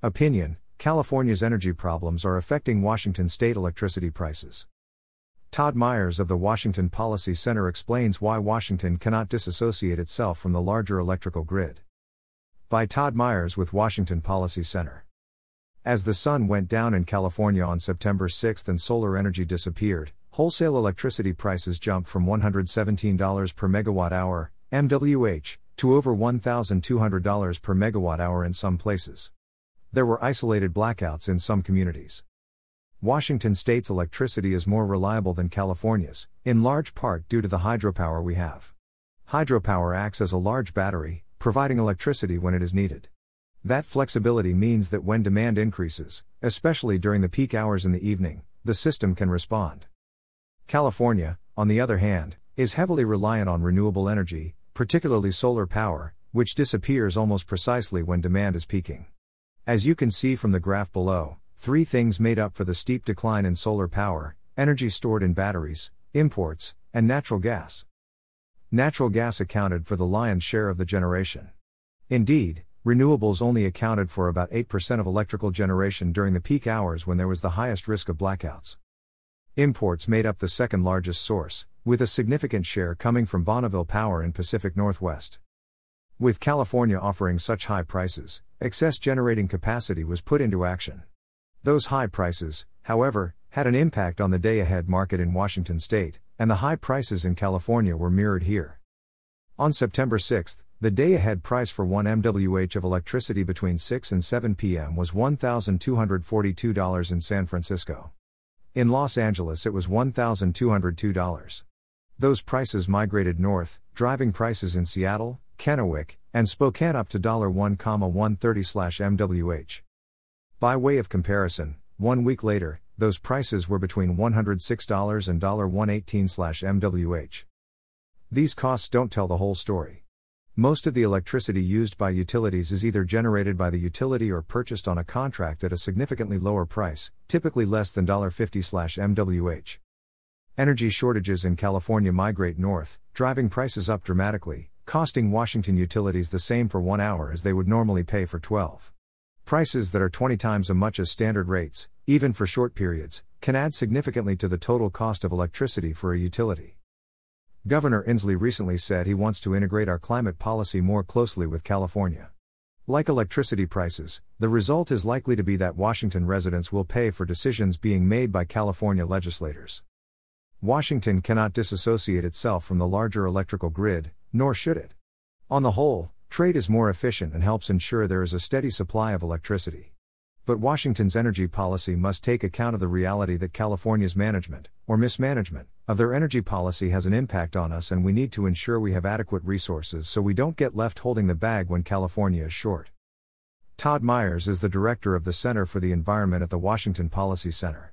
Opinion California's energy problems are affecting Washington state electricity prices. Todd Myers of the Washington Policy Center explains why Washington cannot disassociate itself from the larger electrical grid. By Todd Myers with Washington Policy Center. As the sun went down in California on September 6 and solar energy disappeared, wholesale electricity prices jumped from $117 per megawatt hour, MWH, to over $1,200 per megawatt hour in some places. There were isolated blackouts in some communities. Washington state's electricity is more reliable than California's, in large part due to the hydropower we have. Hydropower acts as a large battery, providing electricity when it is needed. That flexibility means that when demand increases, especially during the peak hours in the evening, the system can respond. California, on the other hand, is heavily reliant on renewable energy, particularly solar power, which disappears almost precisely when demand is peaking. As you can see from the graph below, three things made up for the steep decline in solar power energy stored in batteries, imports, and natural gas. Natural gas accounted for the lion's share of the generation. Indeed, renewables only accounted for about 8% of electrical generation during the peak hours when there was the highest risk of blackouts. Imports made up the second largest source, with a significant share coming from Bonneville Power in Pacific Northwest. With California offering such high prices, excess generating capacity was put into action. Those high prices, however, had an impact on the day ahead market in Washington state, and the high prices in California were mirrored here. On September 6, the day ahead price for 1 MWH of electricity between 6 and 7 p.m. was $1,242 in San Francisco. In Los Angeles, it was $1,202. Those prices migrated north, driving prices in Seattle, Kennewick, and Spokane up to $1,130/MWH. By way of comparison, one week later, those prices were between $106 and $118/MWH. These costs don't tell the whole story. Most of the electricity used by utilities is either generated by the utility or purchased on a contract at a significantly lower price, typically less than $50/MWH. Energy shortages in California migrate north, driving prices up dramatically, costing Washington utilities the same for 1 hour as they would normally pay for 12. Prices that are 20 times as much as standard rates, even for short periods, can add significantly to the total cost of electricity for a utility. Governor Inslee recently said he wants to integrate our climate policy more closely with California. Like electricity prices, the result is likely to be that Washington residents will pay for decisions being made by California legislators. Washington cannot disassociate itself from the larger electrical grid, nor should it. On the whole, trade is more efficient and helps ensure there is a steady supply of electricity. But Washington's energy policy must take account of the reality that California's management, or mismanagement, of their energy policy has an impact on us, and we need to ensure we have adequate resources so we don't get left holding the bag when California is short. Todd Myers is the director of the Center for the Environment at the Washington Policy Center.